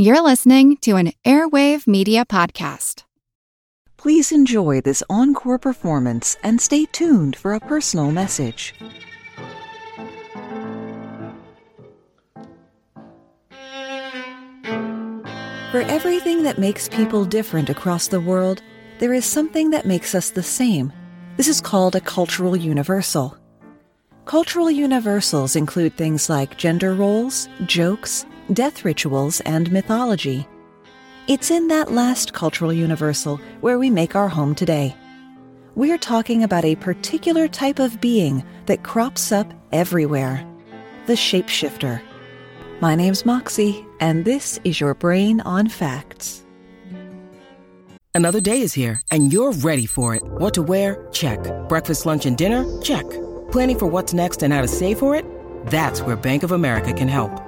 You're listening to an Airwave Media Podcast. Please enjoy this encore performance and stay tuned for a personal message. For everything that makes people different across the world, there is something that makes us the same. This is called a cultural universal. Cultural universals include things like gender roles, jokes, death rituals, and mythology. It's in that last cultural universal where we make our home today. We're talking about a particular type of being that crops up everywhere the shapeshifter. My name's Moxie, and this is your Brain on Facts. Another day is here, and you're ready for it. What to wear? Check. Breakfast, lunch, and dinner? Check. Planning for what's next and how to save for it? That's where Bank of America can help.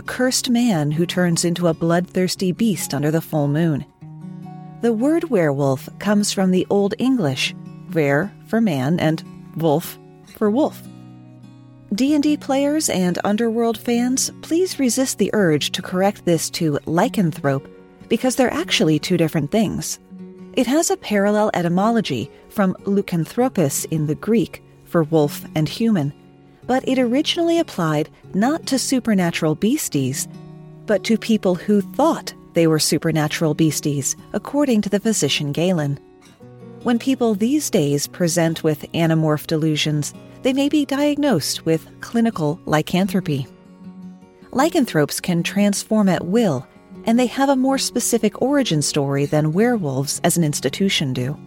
a cursed man who turns into a bloodthirsty beast under the full moon. The word werewolf comes from the Old English, were for man and wolf for wolf. D&D players and Underworld fans, please resist the urge to correct this to lycanthrope because they're actually two different things. It has a parallel etymology from lycanthropos in the Greek for wolf and human, but it originally applied not to supernatural beasties, but to people who thought they were supernatural beasties, according to the physician Galen. When people these days present with anamorph delusions, they may be diagnosed with clinical lycanthropy. Lycanthropes can transform at will, and they have a more specific origin story than werewolves as an institution do.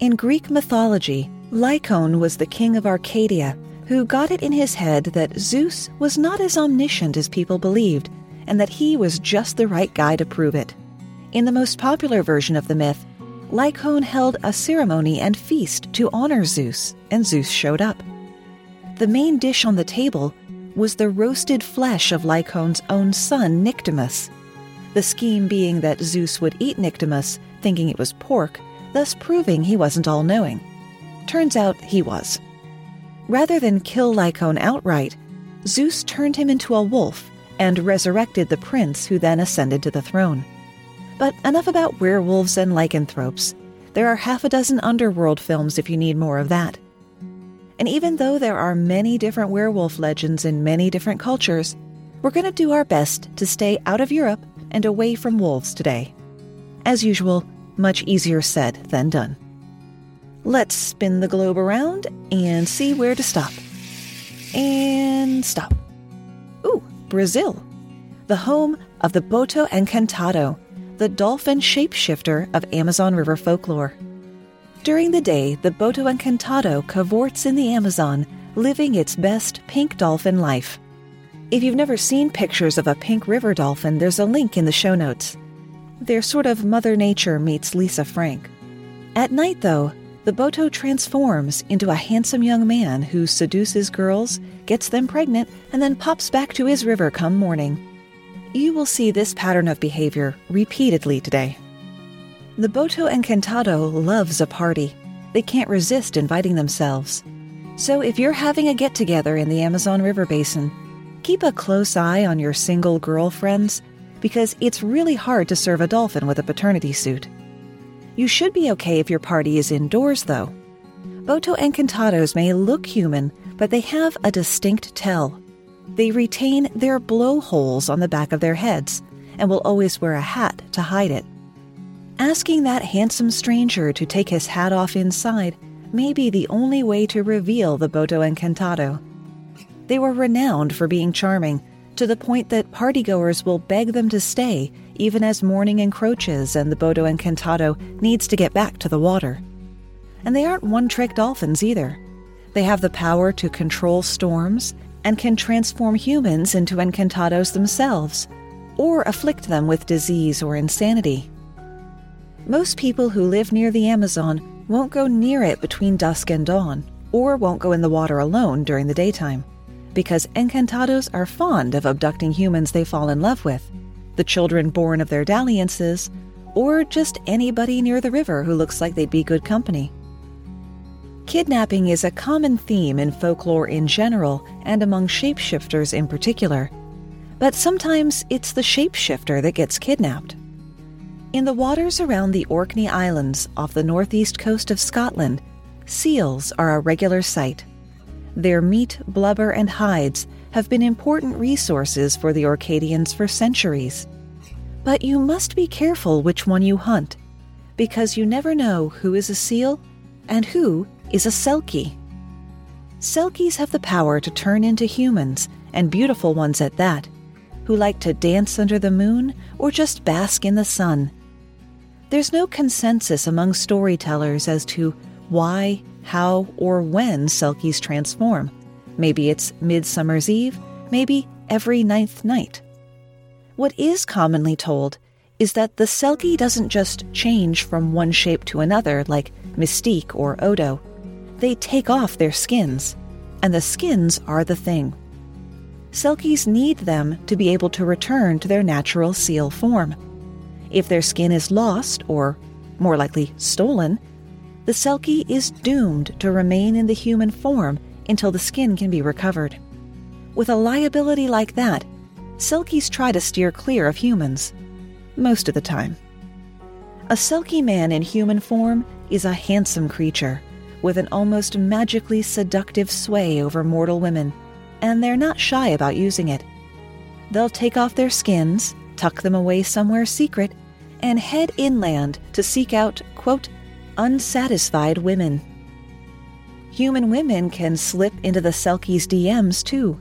In Greek mythology, Lycaon was the king of Arcadia who got it in his head that Zeus was not as omniscient as people believed, and that he was just the right guy to prove it. In the most popular version of the myth, Lycaon held a ceremony and feast to honor Zeus, and Zeus showed up. The main dish on the table was the roasted flesh of Lycaon's own son, Nyctimus. The scheme being that Zeus would eat Nyctimus, thinking it was pork, thus proving he wasn't all knowing. Turns out he was. Rather than kill Lycaon outright, Zeus turned him into a wolf and resurrected the prince who then ascended to the throne. But enough about werewolves and lycanthropes. There are half a dozen underworld films if you need more of that. And even though there are many different werewolf legends in many different cultures, we're going to do our best to stay out of Europe and away from wolves today. As usual, much easier said than done. Let's spin the globe around and see where to stop. And stop. Ooh, Brazil, the home of the Boto Encantado, the dolphin shapeshifter of Amazon River folklore. During the day, the Boto Encantado cavorts in the Amazon, living its best pink dolphin life. If you've never seen pictures of a pink river dolphin, there's a link in the show notes. They're sort of Mother Nature meets Lisa Frank. At night, though, the Boto transforms into a handsome young man who seduces girls, gets them pregnant, and then pops back to his river come morning. You will see this pattern of behavior repeatedly today. The Boto Encantado loves a party. They can't resist inviting themselves. So if you're having a get together in the Amazon River Basin, keep a close eye on your single girlfriends because it's really hard to serve a dolphin with a paternity suit. You should be okay if your party is indoors, though. Boto Encantados may look human, but they have a distinct tell. They retain their blowholes on the back of their heads and will always wear a hat to hide it. Asking that handsome stranger to take his hat off inside may be the only way to reveal the Boto Encantado. They were renowned for being charming, to the point that partygoers will beg them to stay even as morning encroaches and the Boto Encantado needs to get back to the water. And they aren't one trick dolphins either. They have the power to control storms and can transform humans into Encantados themselves, or afflict them with disease or insanity. Most people who live near the Amazon won't go near it between dusk and dawn, or won't go in the water alone during the daytime, because encantados are fond of abducting humans they fall in love with, the children born of their dalliances, or just anybody near the river who looks like they'd be good company. Kidnapping is a common theme in folklore in general and among shapeshifters in particular. But sometimes it's the shapeshifter that gets kidnapped. In the waters around the Orkney Islands off the northeast coast of Scotland, seals are a regular sight. Their meat, blubber, and hides have been important resources for the Orcadians for centuries. But you must be careful which one you hunt, because you never know who is a seal and who is a selkie. Selkies have the power to turn into humans, and beautiful ones at that, who like to dance under the moon or just bask in the sun. There's no consensus among storytellers as to why, how, or when Selkies transform. Maybe it's Midsummer's Eve, maybe every ninth night. What is commonly told is that the Selkie doesn't just change from one shape to another like Mystique or Odo they take off their skins, and the skins are the thing. Selkies need them to be able to return to their natural seal form. If their skin is lost, or more likely stolen, the Selkie is doomed to remain in the human form until the skin can be recovered. With a liability like that, Selkies try to steer clear of humans. Most of the time. A Selkie man in human form is a handsome creature with an almost magically seductive sway over mortal women, and they're not shy about using it. They'll take off their skins, tuck them away somewhere secret, and head inland to seek out, quote, unsatisfied women. Human women can slip into the Selkie's DMs too,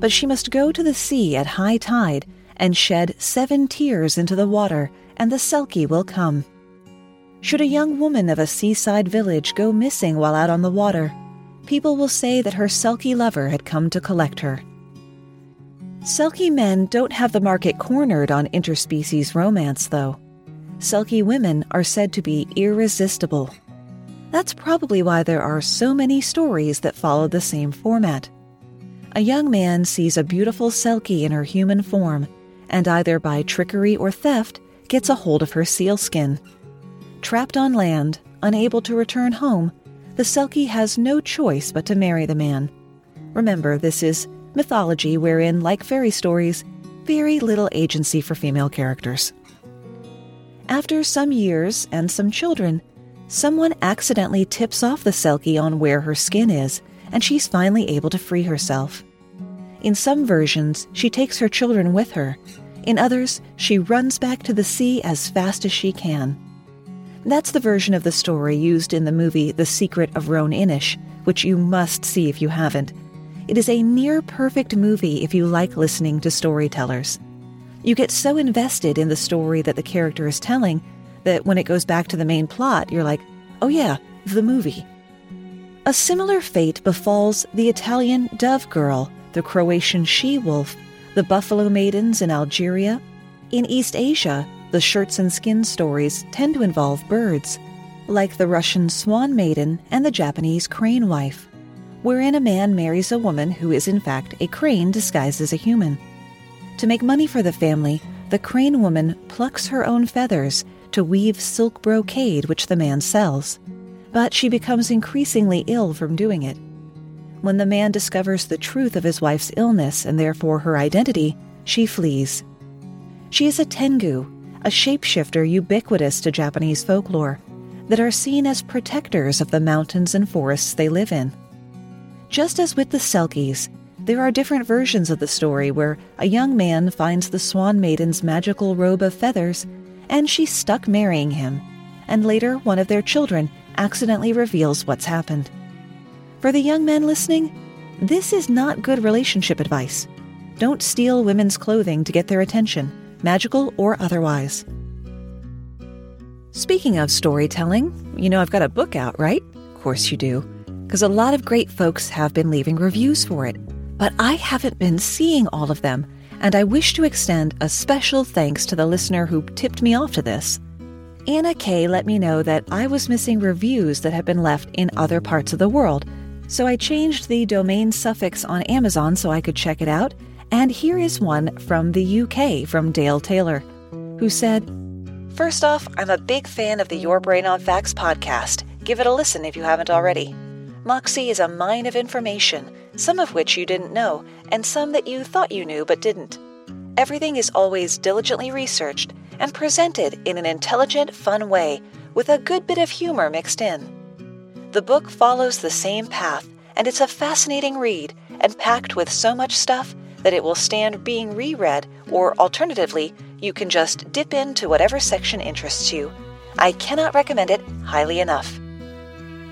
but she must go to the sea at high tide and shed seven tears into the water, and the Selkie will come. Should a young woman of a seaside village go missing while out on the water, people will say that her Selkie lover had come to collect her. Selkie men don't have the market cornered on interspecies romance, though. Selkie women are said to be irresistible. That's probably why there are so many stories that follow the same format. A young man sees a beautiful Selkie in her human form, and either by trickery or theft gets a hold of her sealskin. Trapped on land, unable to return home, the Selkie has no choice but to marry the man. Remember, this is mythology wherein, like fairy stories, very little agency for female characters. After some years and some children, someone accidentally tips off the Selkie on where her skin is, and she's finally able to free herself. In some versions, she takes her children with her. In others, she runs back to the sea as fast as she can. That's the version of the story used in the movie The Secret of Roan Inish, which you must see if you haven't. It is a near perfect movie if you like listening to storytellers. You get so invested in the story that the character is telling that when it goes back to the main plot, you're like, oh yeah, the movie. A similar fate befalls the Italian Dove Girl, the Croatian She Wolf, the Buffalo Maidens in Algeria. In East Asia, the shirts and skin stories tend to involve birds, like the Russian swan maiden and the Japanese crane wife, wherein a man marries a woman who is in fact a crane disguised as a human. To make money for the family, the crane woman plucks her own feathers to weave silk brocade which the man sells, but she becomes increasingly ill from doing it. When the man discovers the truth of his wife's illness and therefore her identity, she flees. She is a tengu, a shapeshifter ubiquitous to Japanese folklore, that are seen as protectors of the mountains and forests they live in. Just as with the Selkies, there are different versions of the story where a young man finds the Swan Maiden's magical robe of feathers and she's stuck marrying him, and later one of their children accidentally reveals what's happened. For the young men listening, this is not good relationship advice. Don't steal women's clothing to get their attention magical or otherwise. Speaking of storytelling, you know I've got a book out, right? Of course you do, because a lot of great folks have been leaving reviews for it. But I haven't been seeing all of them, and I wish to extend a special thanks to the listener who tipped me off to this. Anna K let me know that I was missing reviews that had been left in other parts of the world, so I changed the domain suffix on Amazon so I could check it out. And here is one from the UK from Dale Taylor, who said, First off, I'm a big fan of the Your Brain on Facts podcast. Give it a listen if you haven't already. Moxie is a mine of information, some of which you didn't know, and some that you thought you knew but didn't. Everything is always diligently researched and presented in an intelligent, fun way with a good bit of humor mixed in. The book follows the same path, and it's a fascinating read and packed with so much stuff that it will stand being reread, or alternatively, you can just dip into whatever section interests you. I cannot recommend it highly enough.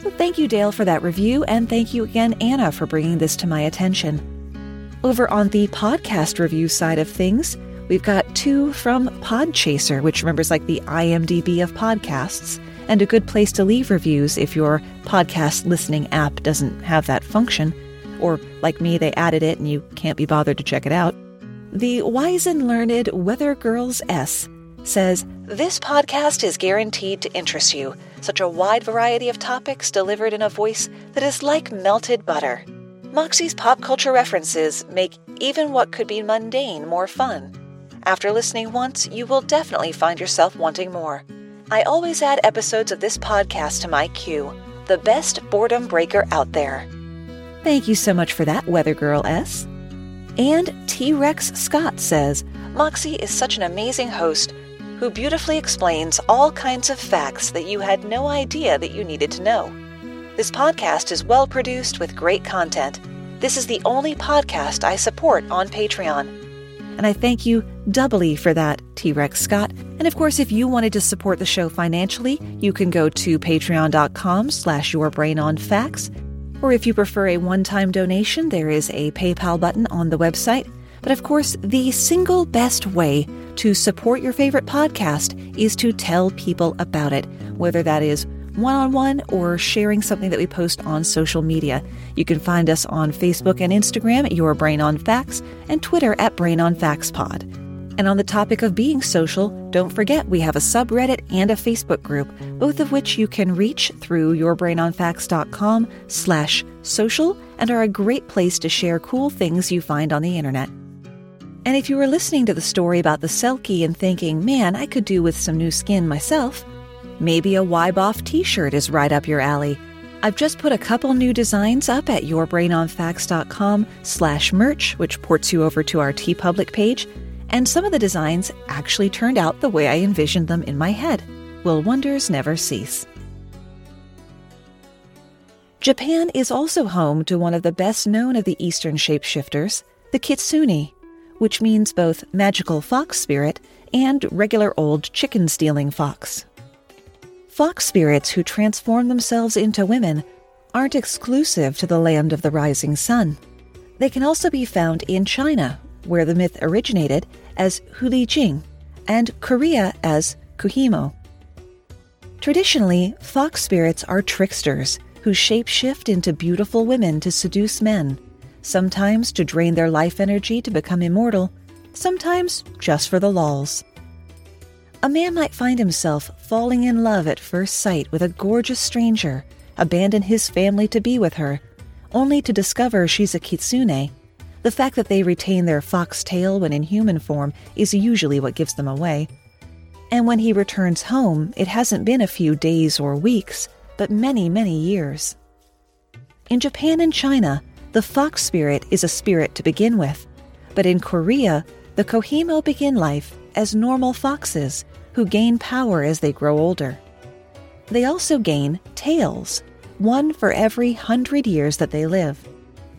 So thank you, Dale, for that review, and thank you again, Anna, for bringing this to my attention. Over on the podcast review side of things, we've got two from Podchaser, which remembers like the IMDb of podcasts, and a good place to leave reviews if your podcast listening app doesn't have that function, or like me, they added it and you can't be bothered to check it out. The wise and learned Weather Girls S says, This podcast is guaranteed to interest you. Such a wide variety of topics delivered in a voice that is like melted butter. Moxie's pop culture references make even what could be mundane more fun. After listening once, you will definitely find yourself wanting more. I always add episodes of this podcast to my queue. The best boredom breaker out there. Thank you so much for that, Weather Girl S. And T Rex Scott says Moxie is such an amazing host who beautifully explains all kinds of facts that you had no idea that you needed to know. This podcast is well produced with great content. This is the only podcast I support on Patreon. And I thank you doubly for that, T Rex Scott. And of course, if you wanted to support the show financially, you can go to patreon.com slash yourbrainonfacts. Or if you prefer a one time donation, there is a PayPal button on the website. But of course, the single best way to support your favorite podcast is to tell people about it, whether that is one on one or sharing something that we post on social media. You can find us on Facebook and Instagram at Your Brain on Facts and Twitter at Brain on Facts Pod. And on the topic of being social, don't forget we have a subreddit and a Facebook group, both of which you can reach through yourbrainonfacts.com slash social and are a great place to share cool things you find on the internet. And if you were listening to the story about the Selkie and thinking, man, I could do with some new skin myself, Maybe a YBOF t-shirt is right up your alley. I've just put a couple new designs up at yourbrainonfacts.com slash merch, which ports you over to our TeePublic page, and some of the designs actually turned out the way I envisioned them in my head. Will wonders never cease? Japan is also home to one of the best known of the Eastern shapeshifters, the Kitsune, which means both magical fox spirit and regular old chicken stealing fox. Fox spirits who transform themselves into women aren't exclusive to the land of the rising sun. They can also be found in China, where the myth originated as Huli Jing, and Korea as Kuhimo. Traditionally, fox spirits are tricksters who shapeshift into beautiful women to seduce men, sometimes to drain their life energy to become immortal, sometimes just for the lulls. A man might find himself falling in love at first sight with a gorgeous stranger, abandon his family to be with her, only to discover she's a kitsune. The fact that they retain their fox tail when in human form is usually what gives them away. And when he returns home, it hasn't been a few days or weeks, but many, many years. In Japan and China, the fox spirit is a spirit to begin with, but in Korea, the Kohimo begin life as normal foxes who gain power as they grow older. They also gain tails, one for every hundred years that they live,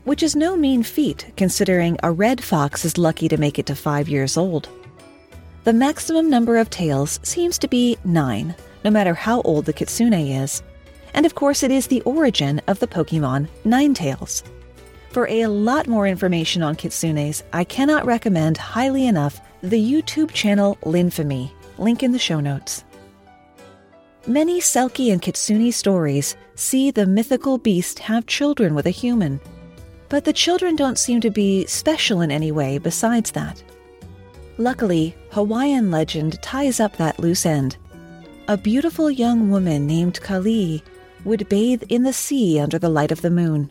which is no mean feat considering a red fox is lucky to make it to five years old. The maximum number of tails seems to be nine, no matter how old the kitsune is. And of course, it is the origin of the Pokemon Ninetales. For a lot more information on kitsunes, I cannot recommend highly enough the YouTube channel Linfamy, link in the show notes. Many Selkie and Kitsune stories see the mythical beast have children with a human, but the children don't seem to be special in any way besides that. Luckily, Hawaiian legend ties up that loose end. a beautiful young woman named Kali would bathe in the sea under the light of the moon.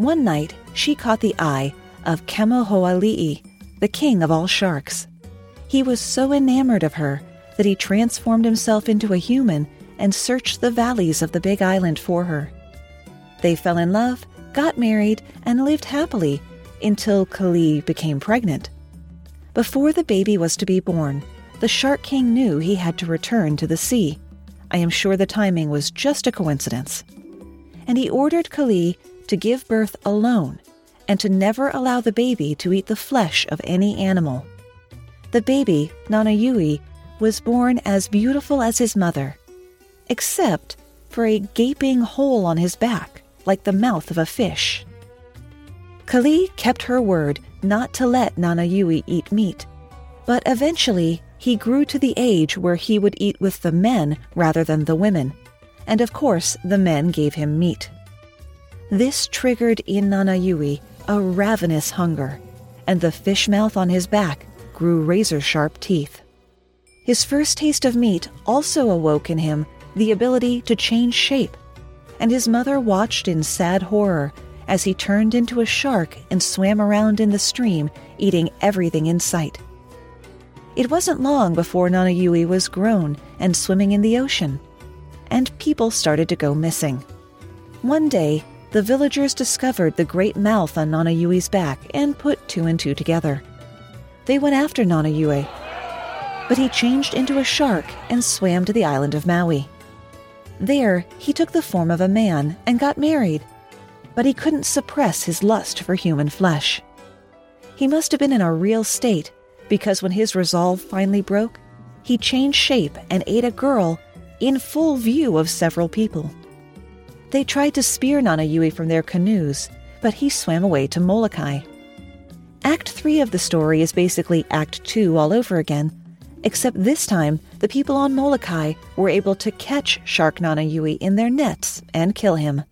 One night, she caught the eye of Kemohoali'i, the king of all sharks. He was so enamored of her that he transformed himself into a human and searched the valleys of the big island for her. They fell in love, got married, and lived happily until Kali became pregnant. Before the baby was to be born, the Shark King knew he had to return to the sea. I am sure the timing was just a coincidence. And he ordered Kali to give birth alone and to never allow the baby to eat the flesh of any animal. The baby, Nanayui, was born as beautiful as his mother, except for a gaping hole on his back, like the mouth of a fish. Kali kept her word not to let Nanayui eat meat, but eventually he grew to the age where he would eat with the men rather than the women, and of course the men gave him meat. This triggered in Nanayui a ravenous hunger, and the fish mouth on his back grew razor sharp teeth. His first taste of meat also awoke in him the ability to change shape, and his mother watched in sad horror as he turned into a shark and swam around in the stream, eating everything in sight. It wasn't long before Nanayui was grown and swimming in the ocean, and people started to go missing. One day, the villagers discovered the great mouth on Nanayui's back and put two and two together. They went after Nanayui, but he changed into a shark and swam to the island of Maui. There, he took the form of a man and got married, but he couldn't suppress his lust for human flesh. He must have been in a real state because when his resolve finally broke, he changed shape and ate a girl in full view of several people. They tried to spear Nanayui from their canoes, but he swam away to Molokai. Act 3 of the story is basically Act 2 all over again, except this time the people on Molokai were able to catch Shark Nanayui in their nets and kill him.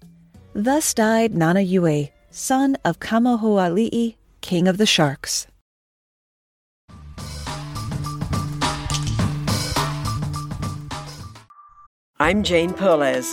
Thus died Nanayui, son of Kemohoali'i, king of the sharks. I'm Jane Perlez,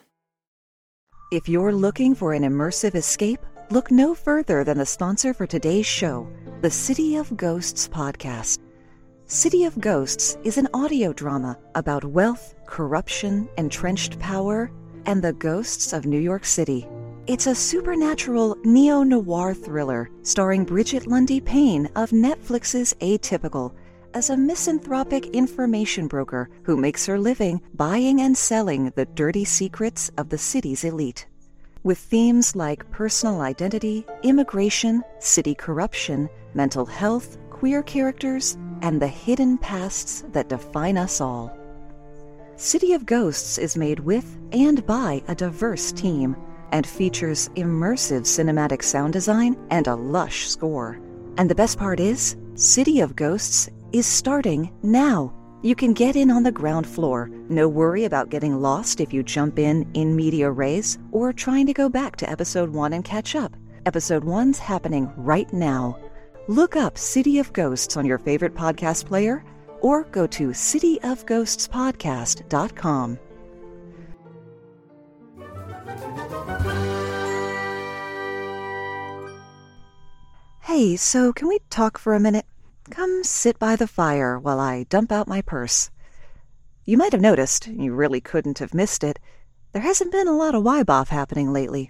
If you're looking for an immersive escape, look no further than the sponsor for today's show, the City of Ghosts podcast. City of Ghosts is an audio drama about wealth, corruption, entrenched power, and the ghosts of New York City. It's a supernatural neo noir thriller starring Brigette Lundy Paine of Netflix's Atypical as a misanthropic information broker who makes her living buying and selling the dirty secrets of the city's elite. With themes like personal identity, immigration, city corruption, mental health, queer characters, and the hidden pasts that define us all. City of Ghosts is made with and by a diverse team and features immersive cinematic sound design and a lush score. And the best part is, City of Ghosts is starting now. You can get in on the ground floor. No worry about getting lost if you jump in in media res or trying to go back to episode 1 and catch up. Episode 1's happening right now. Look up City of Ghosts on your favorite podcast player or go to cityofghostspodcast.com. Hey, so can we talk for a minute? Come sit by the fire while I dump out my purse. You might have noticed, you really couldn't have missed it, there hasn't been a lot of YBOF happening lately.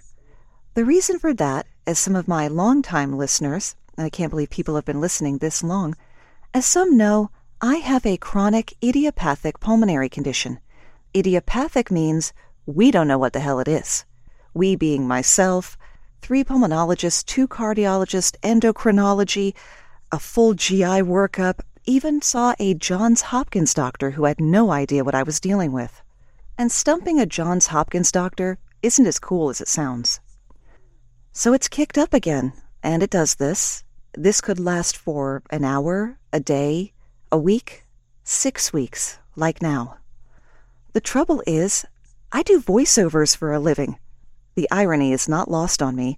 The reason for that, as some of my longtime listeners, I can't believe people have been listening this long, as some know, I have a chronic idiopathic pulmonary condition. Idiopathic means we don't know what the hell it is. We being myself, three pulmonologists, two cardiologists, endocrinology, a full GI workup, even saw a Johns Hopkins doctor who had no idea what I was dealing with. And stumping a Johns Hopkins doctor isn't as cool as it sounds. So it's kicked up again, and it does this. This could last for an hour, a day, a week, six weeks, like now. The trouble is, I do voiceovers for a living. The irony is not lost on me,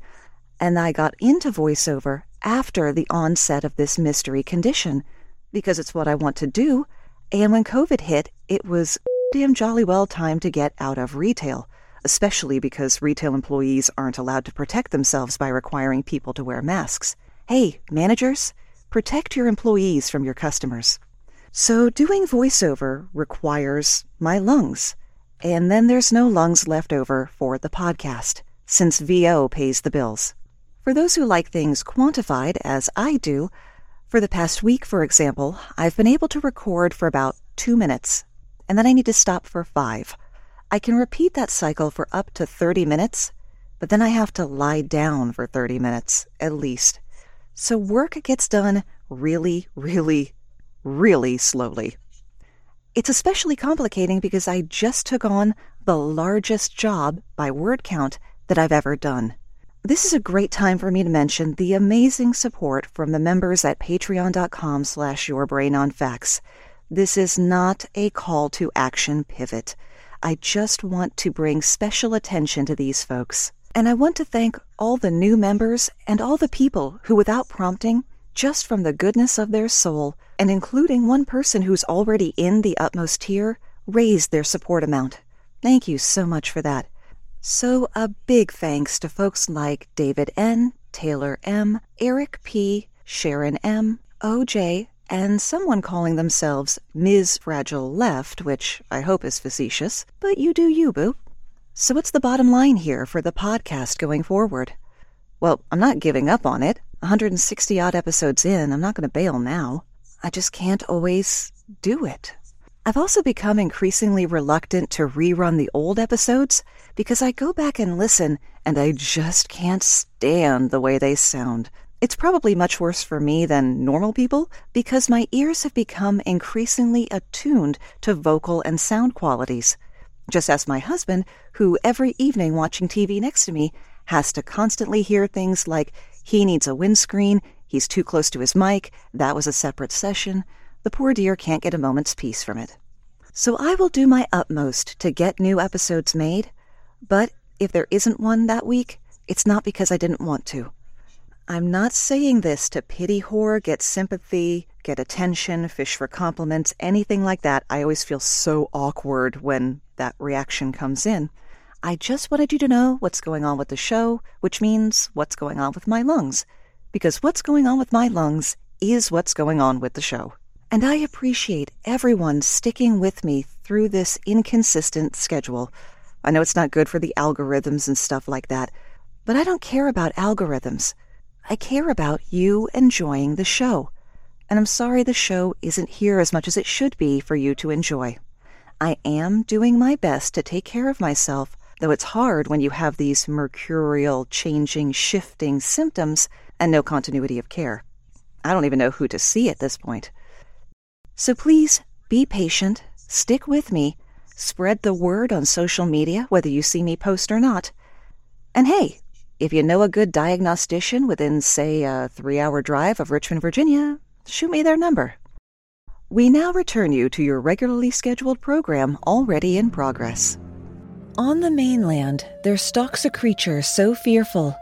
and I got into voiceover after the onset of this mystery condition because it's what I want to do. And when COVID hit, it was damn jolly well time to get out of retail, especially because retail employees aren't allowed to protect themselves by requiring people to wear masks. Hey, managers, protect your employees from your customers. So doing voiceover requires my lungs. And then there's no lungs left over for the podcast, since VO pays the bills. For those who like things quantified, as I do, for the past week, for example, I've been able to record for about two minutes, and then I need to stop for five. I can repeat that cycle for up to 30 minutes, but then I have to lie down for 30 minutes, at least. So work gets done really, really, really slowly. It's especially complicating because I just took on the largest job by word count that I've ever done. This is a great time for me to mention the amazing support from the members at patreon.com slash yourbrainonfacts. This is not a call to action pivot. I just want to bring special attention to these folks. And I want to thank all the new members and all the people who, without prompting, just from the goodness of their soul, and including one person who's already in the utmost tier, raised their support amount. Thank you so much for that. So, a big thanks to folks like David N., Taylor M., Eric P., Sharon M., OJ, and someone calling themselves Ms. Fragile Left, which I hope is facetious, but you do you, boo. So, what's the bottom line here for the podcast going forward? Well, I'm not giving up on it. 160 odd episodes in, I'm not going to bail now. I just can't always do it. I've also become increasingly reluctant to rerun the old episodes because I go back and listen and I just can't stand the way they sound. It's probably much worse for me than normal people because my ears have become increasingly attuned to vocal and sound qualities. Just ask my husband, who every evening watching TV next to me has to constantly hear things like, he needs a windscreen, he's too close to his mic, that was a separate session. The poor dear can't get a moment's peace from it. So I will do my utmost to get new episodes made, but if there isn't one that week, it's not because I didn't want to. I'm not saying this to pity whore, get sympathy, get attention, fish for compliments, anything like that. I always feel so awkward when that reaction comes in. I just wanted you to know what's going on with the show, which means what's going on with my lungs. Because what's going on with my lungs is what's going on with the show. And I appreciate everyone sticking with me through this inconsistent schedule. I know it's not good for the algorithms and stuff like that, but I don't care about algorithms. I care about you enjoying the show. And I'm sorry the show isn't here as much as it should be for you to enjoy. I am doing my best to take care of myself, though it's hard when you have these mercurial, changing, shifting symptoms and no continuity of care. I don't even know who to see at this point. So please be patient, stick with me, spread the word on social media, whether you see me post or not. And hey, if you know a good diagnostician within, say, a three hour drive of Richmond, Virginia, shoot me their number. We now return you to your regularly scheduled program already in progress. On the mainland, there stalks a creature so fearful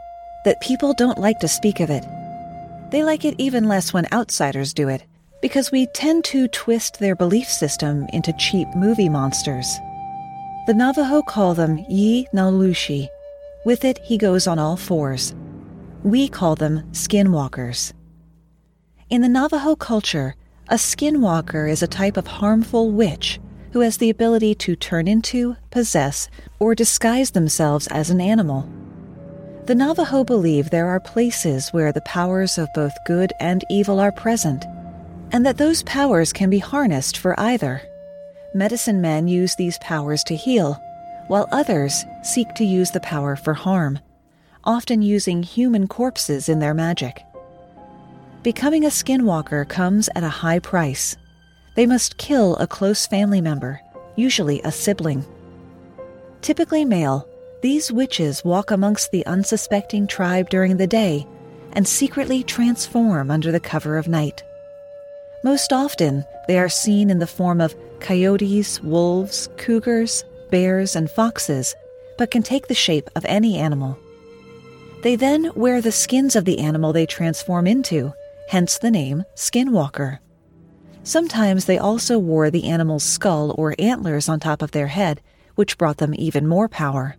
that people don't like to speak of it. They like it even less when outsiders do it because we tend to twist their belief system into cheap movie monsters. The Navajo call them yee naaldlooshii. With it, he goes on all fours. We call them skinwalkers. In the Navajo culture, a skinwalker is a type of harmful witch who has the ability to turn into, possess, or disguise themselves as an animal. The Navajo believe there are places where the powers of both good and evil are present, and that those powers can be harnessed for either. Medicine men use these powers to heal, while others seek to use the power for harm, often using human corpses in their magic. Becoming a skinwalker comes at a high price. They must kill a close family member, usually a sibling. Typically male, these witches walk amongst the unsuspecting tribe during the day and secretly transform under the cover of night. Most often, they are seen in the form of coyotes, wolves, cougars, bears, and foxes, but can take the shape of any animal. They then wear the skins of the animal they transform into, hence the name skinwalker. Sometimes they also wore the animal's skull or antlers on top of their head, which brought them even more power.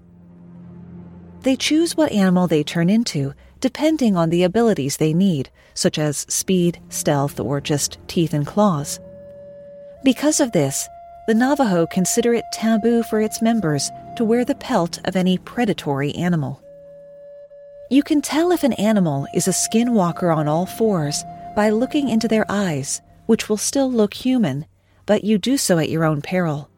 They choose what animal they turn into depending on the abilities they need, such as speed, stealth, or just teeth and claws. Because of this, the Navajo consider it taboo for its members to wear the pelt of any predatory animal. You can tell if an animal is a skinwalker on all fours by looking into their eyes, which will still look human, but you do so at your own peril.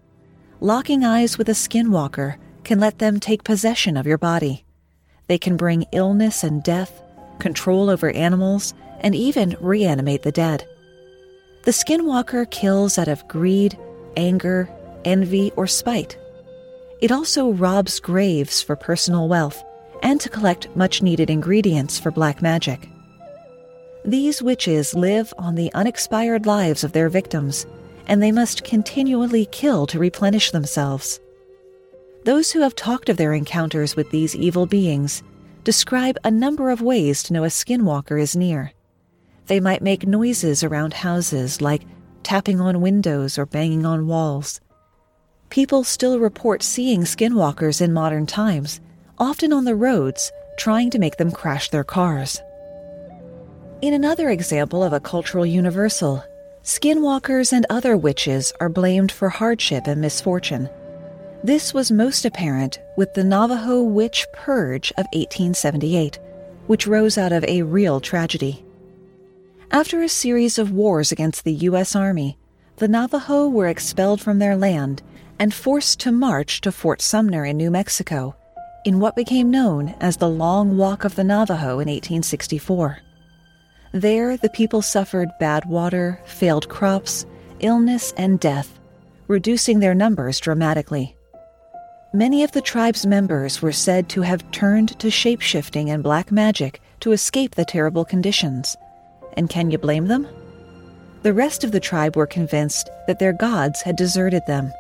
Locking eyes with a skinwalker can let them take possession of your body. They can bring illness and death, control over animals, and even reanimate the dead. The skinwalker kills out of greed, anger, envy, or spite. It also robs graves for personal wealth and to collect much needed ingredients for black magic. These witches live on the unexpired lives of their victims, and they must continually kill to replenish themselves. Those who have talked of their encounters with these evil beings describe a number of ways to know a skinwalker is near. They might make noises around houses like tapping on windows or banging on walls. People still report seeing skinwalkers in modern times, often on the roads, trying to make them crash their cars. In another example of a cultural universal, skinwalkers and other witches are blamed for hardship and misfortune. This was most apparent with the Navajo Witch Purge of 1878, which rose out of a real tragedy. After a series of wars against the U.S. Army, the Navajo were expelled from their land and forced to march to Fort Sumner in New Mexico in what became known as the Long Walk of the Navajo in 1864. There, the people suffered bad water, failed crops, illness, and death, reducing their numbers dramatically. Many of the tribe's members were said to have turned to shapeshifting and black magic to escape the terrible conditions. And can you blame them? The rest of the tribe were convinced that their gods had deserted them.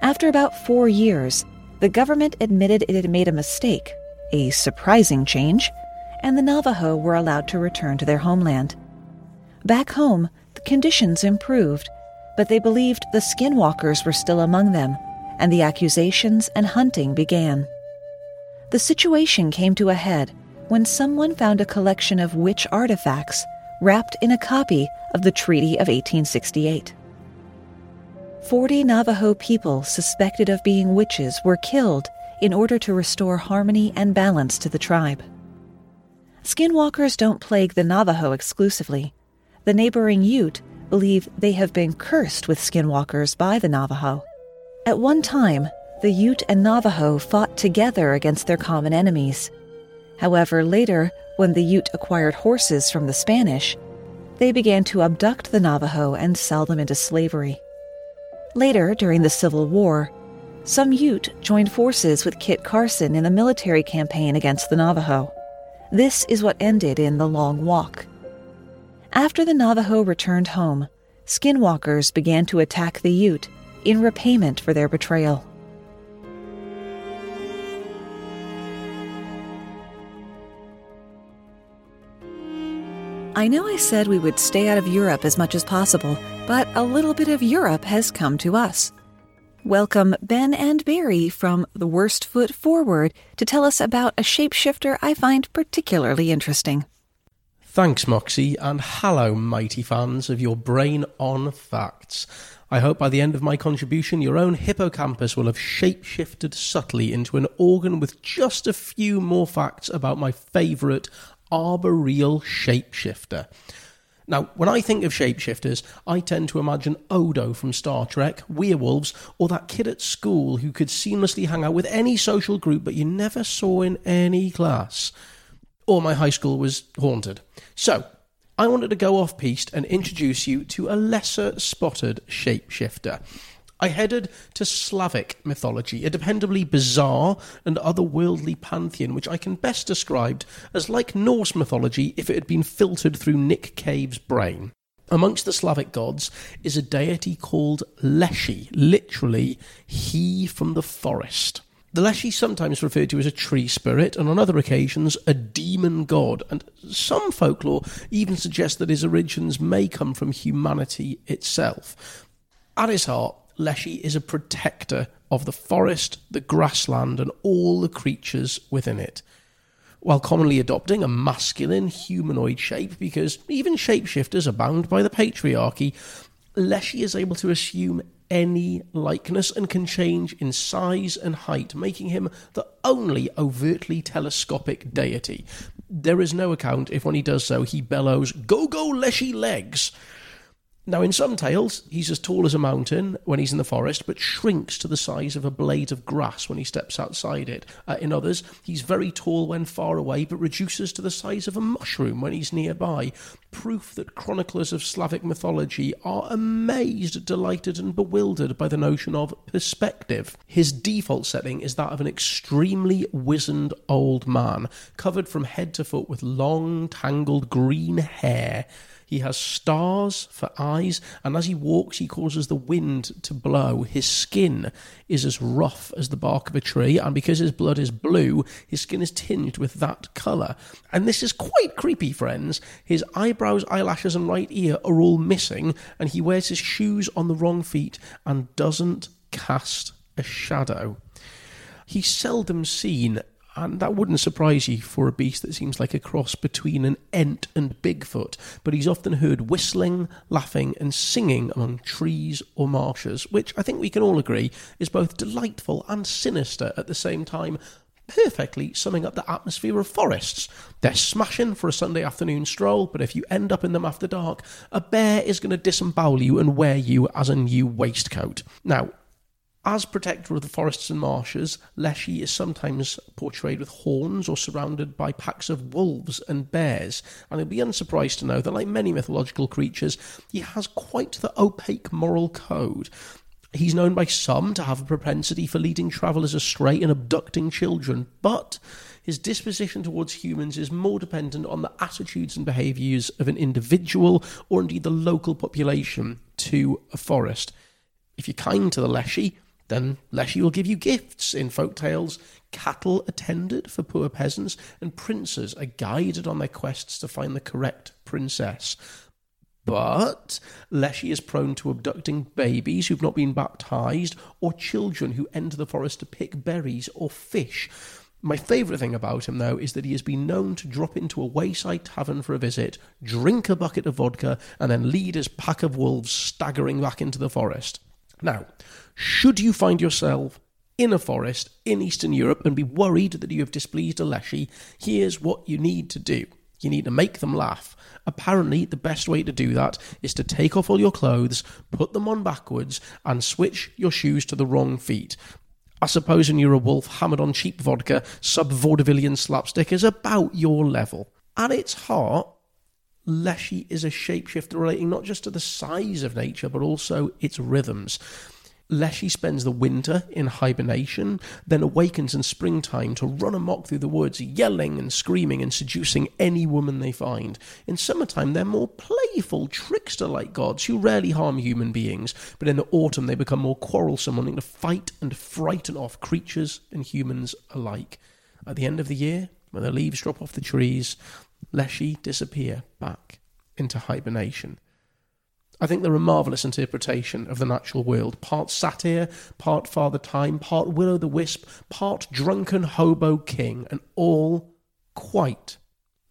After about four years, the government admitted it had made a mistake, a surprising change, and the Navajo were allowed to return to their homeland. Back home, the conditions improved, but they believed the skinwalkers were still among them and the accusations and hunting began. The situation came to a head when someone found a collection of witch artifacts wrapped in a copy of the Treaty of 1868. Forty Navajo people suspected of being witches were killed in order to restore harmony and balance to the tribe. Skinwalkers don't plague the Navajo exclusively. The neighboring Ute believe they have been cursed with skinwalkers by the Navajo. At one time, the Ute and Navajo fought together against their common enemies. However, later, when the Ute acquired horses from the Spanish, they began to abduct the Navajo and sell them into slavery. Later, during the Civil War, some Ute joined forces with Kit Carson in the military campaign against the Navajo. This is what ended in the Long Walk. After the Navajo returned home, skinwalkers began to attack the Ute in repayment for their betrayal. I know I said we would stay out of Europe as much as possible, but a little bit of Europe has come to us. Welcome Ben and Barry from The Worst Foot Forward to tell us about a shapeshifter I find particularly interesting. Thanks, Moxie, and hello, mighty fans of your brain on facts. I hope by the end of my contribution, your own hippocampus will have shapeshifted subtly into an organ with just a few more facts about my favourite arboreal shapeshifter. Now, when I think of shapeshifters, I tend to imagine Odo from Star Trek, werewolves, or that kid at school who could seamlessly hang out with any social group but you never saw in any class. Or my high school was haunted. So, I wanted to go off piste and introduce you to a lesser spotted shapeshifter. I headed to Slavic mythology, a dependably bizarre and otherworldly pantheon which I can best describe as like Norse mythology if it had been filtered through Nick Cave's brain. Amongst the Slavic gods is a deity called Leshy, literally, he from the forest. The Leshy is sometimes referred to as a tree spirit, and on other occasions, a demon god, and some folklore even suggests that his origins may come from humanity itself. At his heart, Leshy is a protector of the forest, the grassland, and all the creatures within it, while commonly adopting a masculine humanoid shape because even shapeshifters are bound by the patriarchy. Leshy is able to assume any likeness and can change in size and height, making him the only overtly telescopic deity. There is no account if when he does so he bellows, Go, go, Leshy legs! Now, in some tales, he's as tall as a mountain when he's in the forest, but shrinks to the size of a blade of grass when he steps outside it. Uh, in others, he's very tall when far away, but reduces to the size of a mushroom when he's nearby. Proof that chroniclers of Slavic mythology are amazed, delighted, and bewildered by the notion of perspective. His default setting is that of an extremely wizened old man, covered from head to foot with long, tangled green hair. He has stars for eyes, and as he walks, he causes the wind to blow. His skin is as rough as the bark of a tree, and because his blood is blue, his skin is tinged with that colour. And this is quite creepy, friends. His eyebrows, eyelashes, and right ear are all missing, and he wears his shoes on the wrong feet and doesn't cast a shadow. He's seldom seen and that wouldn't surprise you for a beast that seems like a cross between an Ent and Bigfoot, but he's often heard whistling, laughing, and singing among trees or marshes, which I think we can all agree is both delightful and sinister at the same time, perfectly summing up the atmosphere of forests. They're smashing for a Sunday afternoon stroll, but if you end up in them after dark, a bear is going to disembowel you and wear you as a new waistcoat. Now, as protector of the forests and marshes, Leshy is sometimes portrayed with horns or surrounded by packs of wolves and bears, and you'll be unsurprised to know that, like many mythological creatures, he has quite the opaque moral code. He's known by some to have a propensity for leading travellers astray and abducting children, but his disposition towards humans is more dependent on the attitudes and behaviours of an individual or indeed the local population to a forest. If you're kind to the Leshy, then Leshy will give you gifts. In folk tales, cattle attended for poor peasants, and princes are guided on their quests to find the correct princess. But Leshy is prone to abducting babies who've not been baptized, or children who enter the forest to pick berries or fish. My favourite thing about him, though, is that he has been known to drop into a wayside tavern for a visit, drink a bucket of vodka, and then lead his pack of wolves staggering back into the forest. Now, should you find yourself in a forest in Eastern Europe and be worried that you have displeased a leshy, here's what you need to do. You need to make them laugh. Apparently, the best way to do that is to take off all your clothes, put them on backwards, and switch your shoes to the wrong feet. I suppose when you're a wolf hammered on cheap vodka, sub vaudevillian slapstick is about your level. At its heart, Leshy is a shapeshifter relating not just to the size of nature, but also its rhythms. Leshy spends the winter in hibernation, then awakens in springtime to run amok through the woods, yelling and screaming and seducing any woman they find. In summertime, they're more playful, trickster like gods who rarely harm human beings, but in the autumn, they become more quarrelsome, wanting to fight and frighten off creatures and humans alike. At the end of the year, when the leaves drop off the trees, Leshy disappear back into hibernation. I think they're a marvellous interpretation of the natural world. Part satire, part Father Time, part Will o' the Wisp, part Drunken Hobo King, and all quite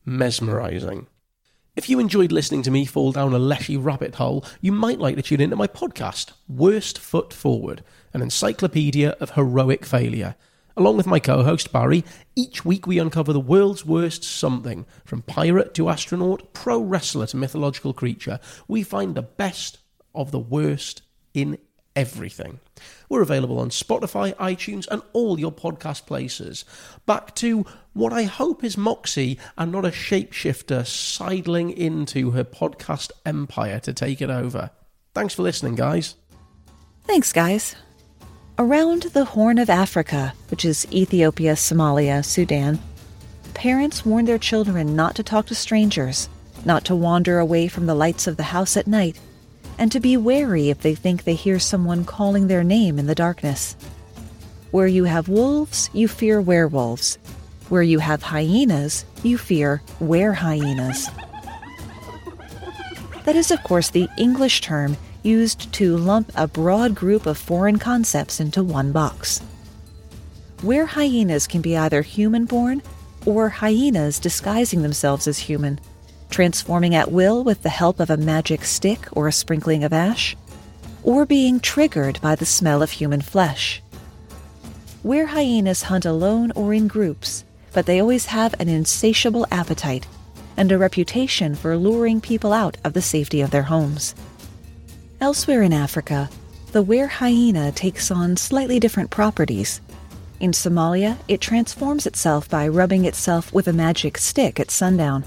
mesmerising. If you enjoyed listening to me fall down a leshy rabbit hole, you might like to tune into my podcast, Worst Foot Forward, an encyclopedia of heroic failure. Along with my co host Barry, each week we uncover the world's worst something, from pirate to astronaut, pro wrestler to mythological creature. We find the best of the worst in everything. We're available on Spotify, iTunes, and all your podcast places. Back to what I hope is Moxie and not a shapeshifter sidling into her podcast empire to take it over. Thanks for listening, guys. Thanks, guys. Around the Horn of Africa, which is Ethiopia, Somalia, Sudan, parents warn their children not to talk to strangers, not to wander away from the lights of the house at night, and to be wary if they think they hear someone calling their name in the darkness. Where you have wolves, you fear werewolves. Where you have hyenas, you fear were hyenas. That is, of course, the English term used to lump a broad group of foreign concepts into one box. Where hyenas can be either human born or hyenas disguising themselves as human, transforming at will with the help of a magic stick or a sprinkling of ash, or being triggered by the smell of human flesh. Where hyenas hunt alone or in groups, but they always have an insatiable appetite and a reputation for luring people out of the safety of their homes. Elsewhere in Africa, the were hyena takes on slightly different properties. In Somalia, it transforms itself by rubbing itself with a magic stick at sundown.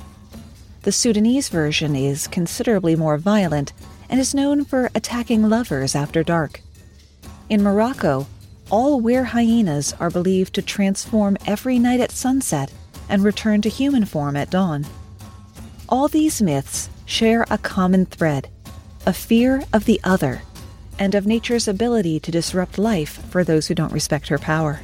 The Sudanese version is considerably more violent and is known for attacking lovers after dark. In Morocco, all were hyenas are believed to transform every night at sunset and return to human form at dawn. All these myths share a common thread a fear of the other and of nature's ability to disrupt life for those who don't respect her power.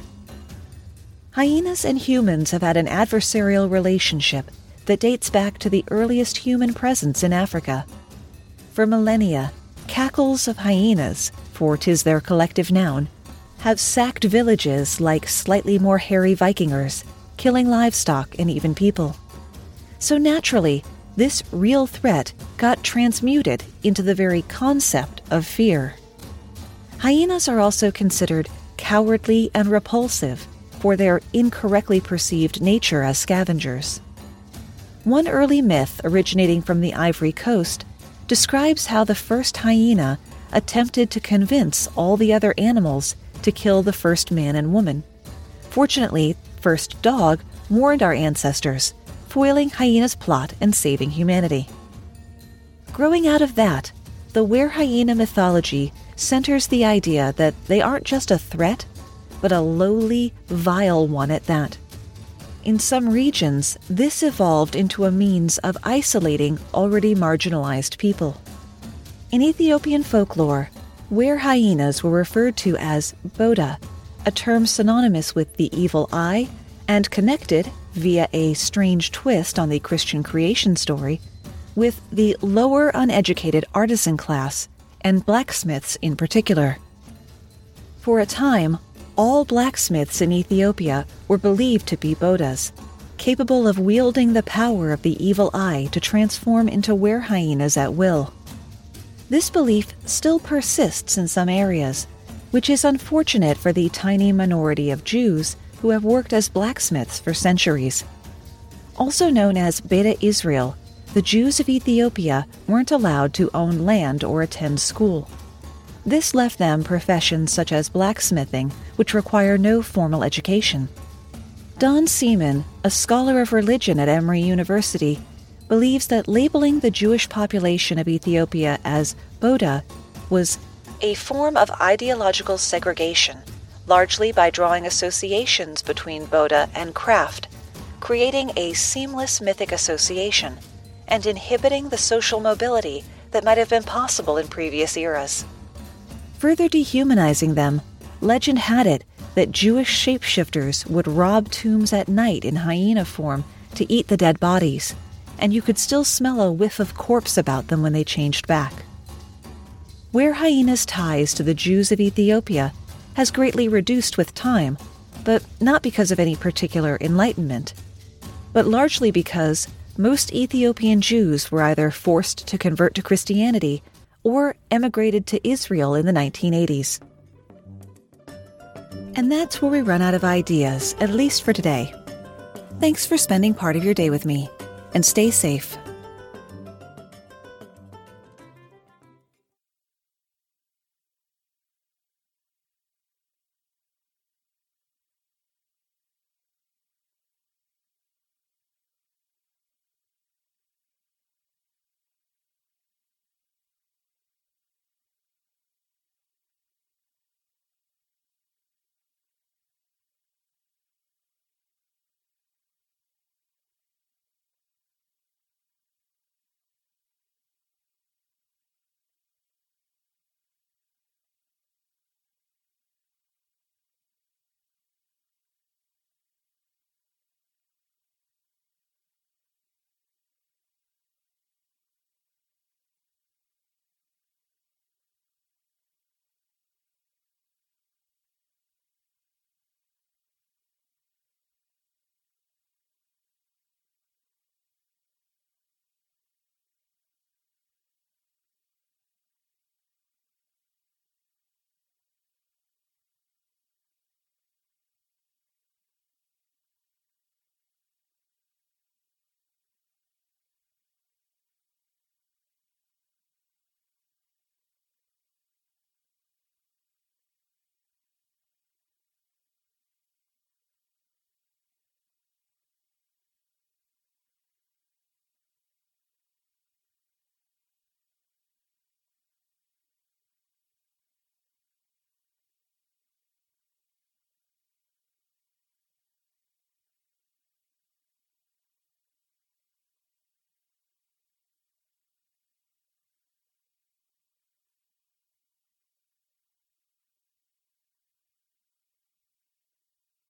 Hyenas and humans have had an adversarial relationship that dates back to the earliest human presence in Africa. For millennia, cackles of hyenas, for 'tis their collective noun, have sacked villages like slightly more hairy Vikingers, killing livestock and even people. So naturally, this real threat got transmuted into the very concept of fear. Hyenas are also considered cowardly and repulsive for their incorrectly perceived nature as scavengers. One early myth originating from the Ivory Coast describes how the first hyena attempted to convince all the other animals to kill the first man and woman. Fortunately, First Dog warned our ancestors, foiling hyena's plot and saving humanity. Growing out of that, the were hyena mythology centers the idea that they aren't just a threat, but a lowly, vile one at that. In some regions, this evolved into a means of isolating already marginalized people. In Ethiopian folklore, were hyenas were referred to as boda, a term synonymous with the evil eye and connected, via a strange twist on the Christian creation story, with the lower uneducated artisan class and blacksmiths in particular. For a time, all blacksmiths in Ethiopia were believed to be Bodas, capable of wielding the power of the evil eye to transform into were hyenas at will. This belief still persists in some areas, which is unfortunate for the tiny minority of Jews who have worked as blacksmiths for centuries. Also known as Beta Israel, the Jews of Ethiopia weren't allowed to own land or attend school. This left them professions such as blacksmithing, which require no formal education. Don Seeman, a scholar of religion at Emory University, believes that labeling the Jewish population of Ethiopia as Boda was a form of ideological segregation, largely by drawing associations between Boda and craft, creating a seamless mythic association, and inhibiting the social mobility that might have been possible in previous eras. Further dehumanizing them, legend had it that Jewish shapeshifters would rob tombs at night in hyena form to eat the dead bodies, and you could still smell a whiff of corpse about them when they changed back. Where hyenas' ties to the Jews of Ethiopia has greatly reduced with time, but not because of any particular enlightenment, but largely because most Ethiopian Jews were either forced to convert to Christianity or emigrated to Israel in the 1980s. And that's where we run out of ideas, at least for today. Thanks for spending part of your day with me, and stay safe.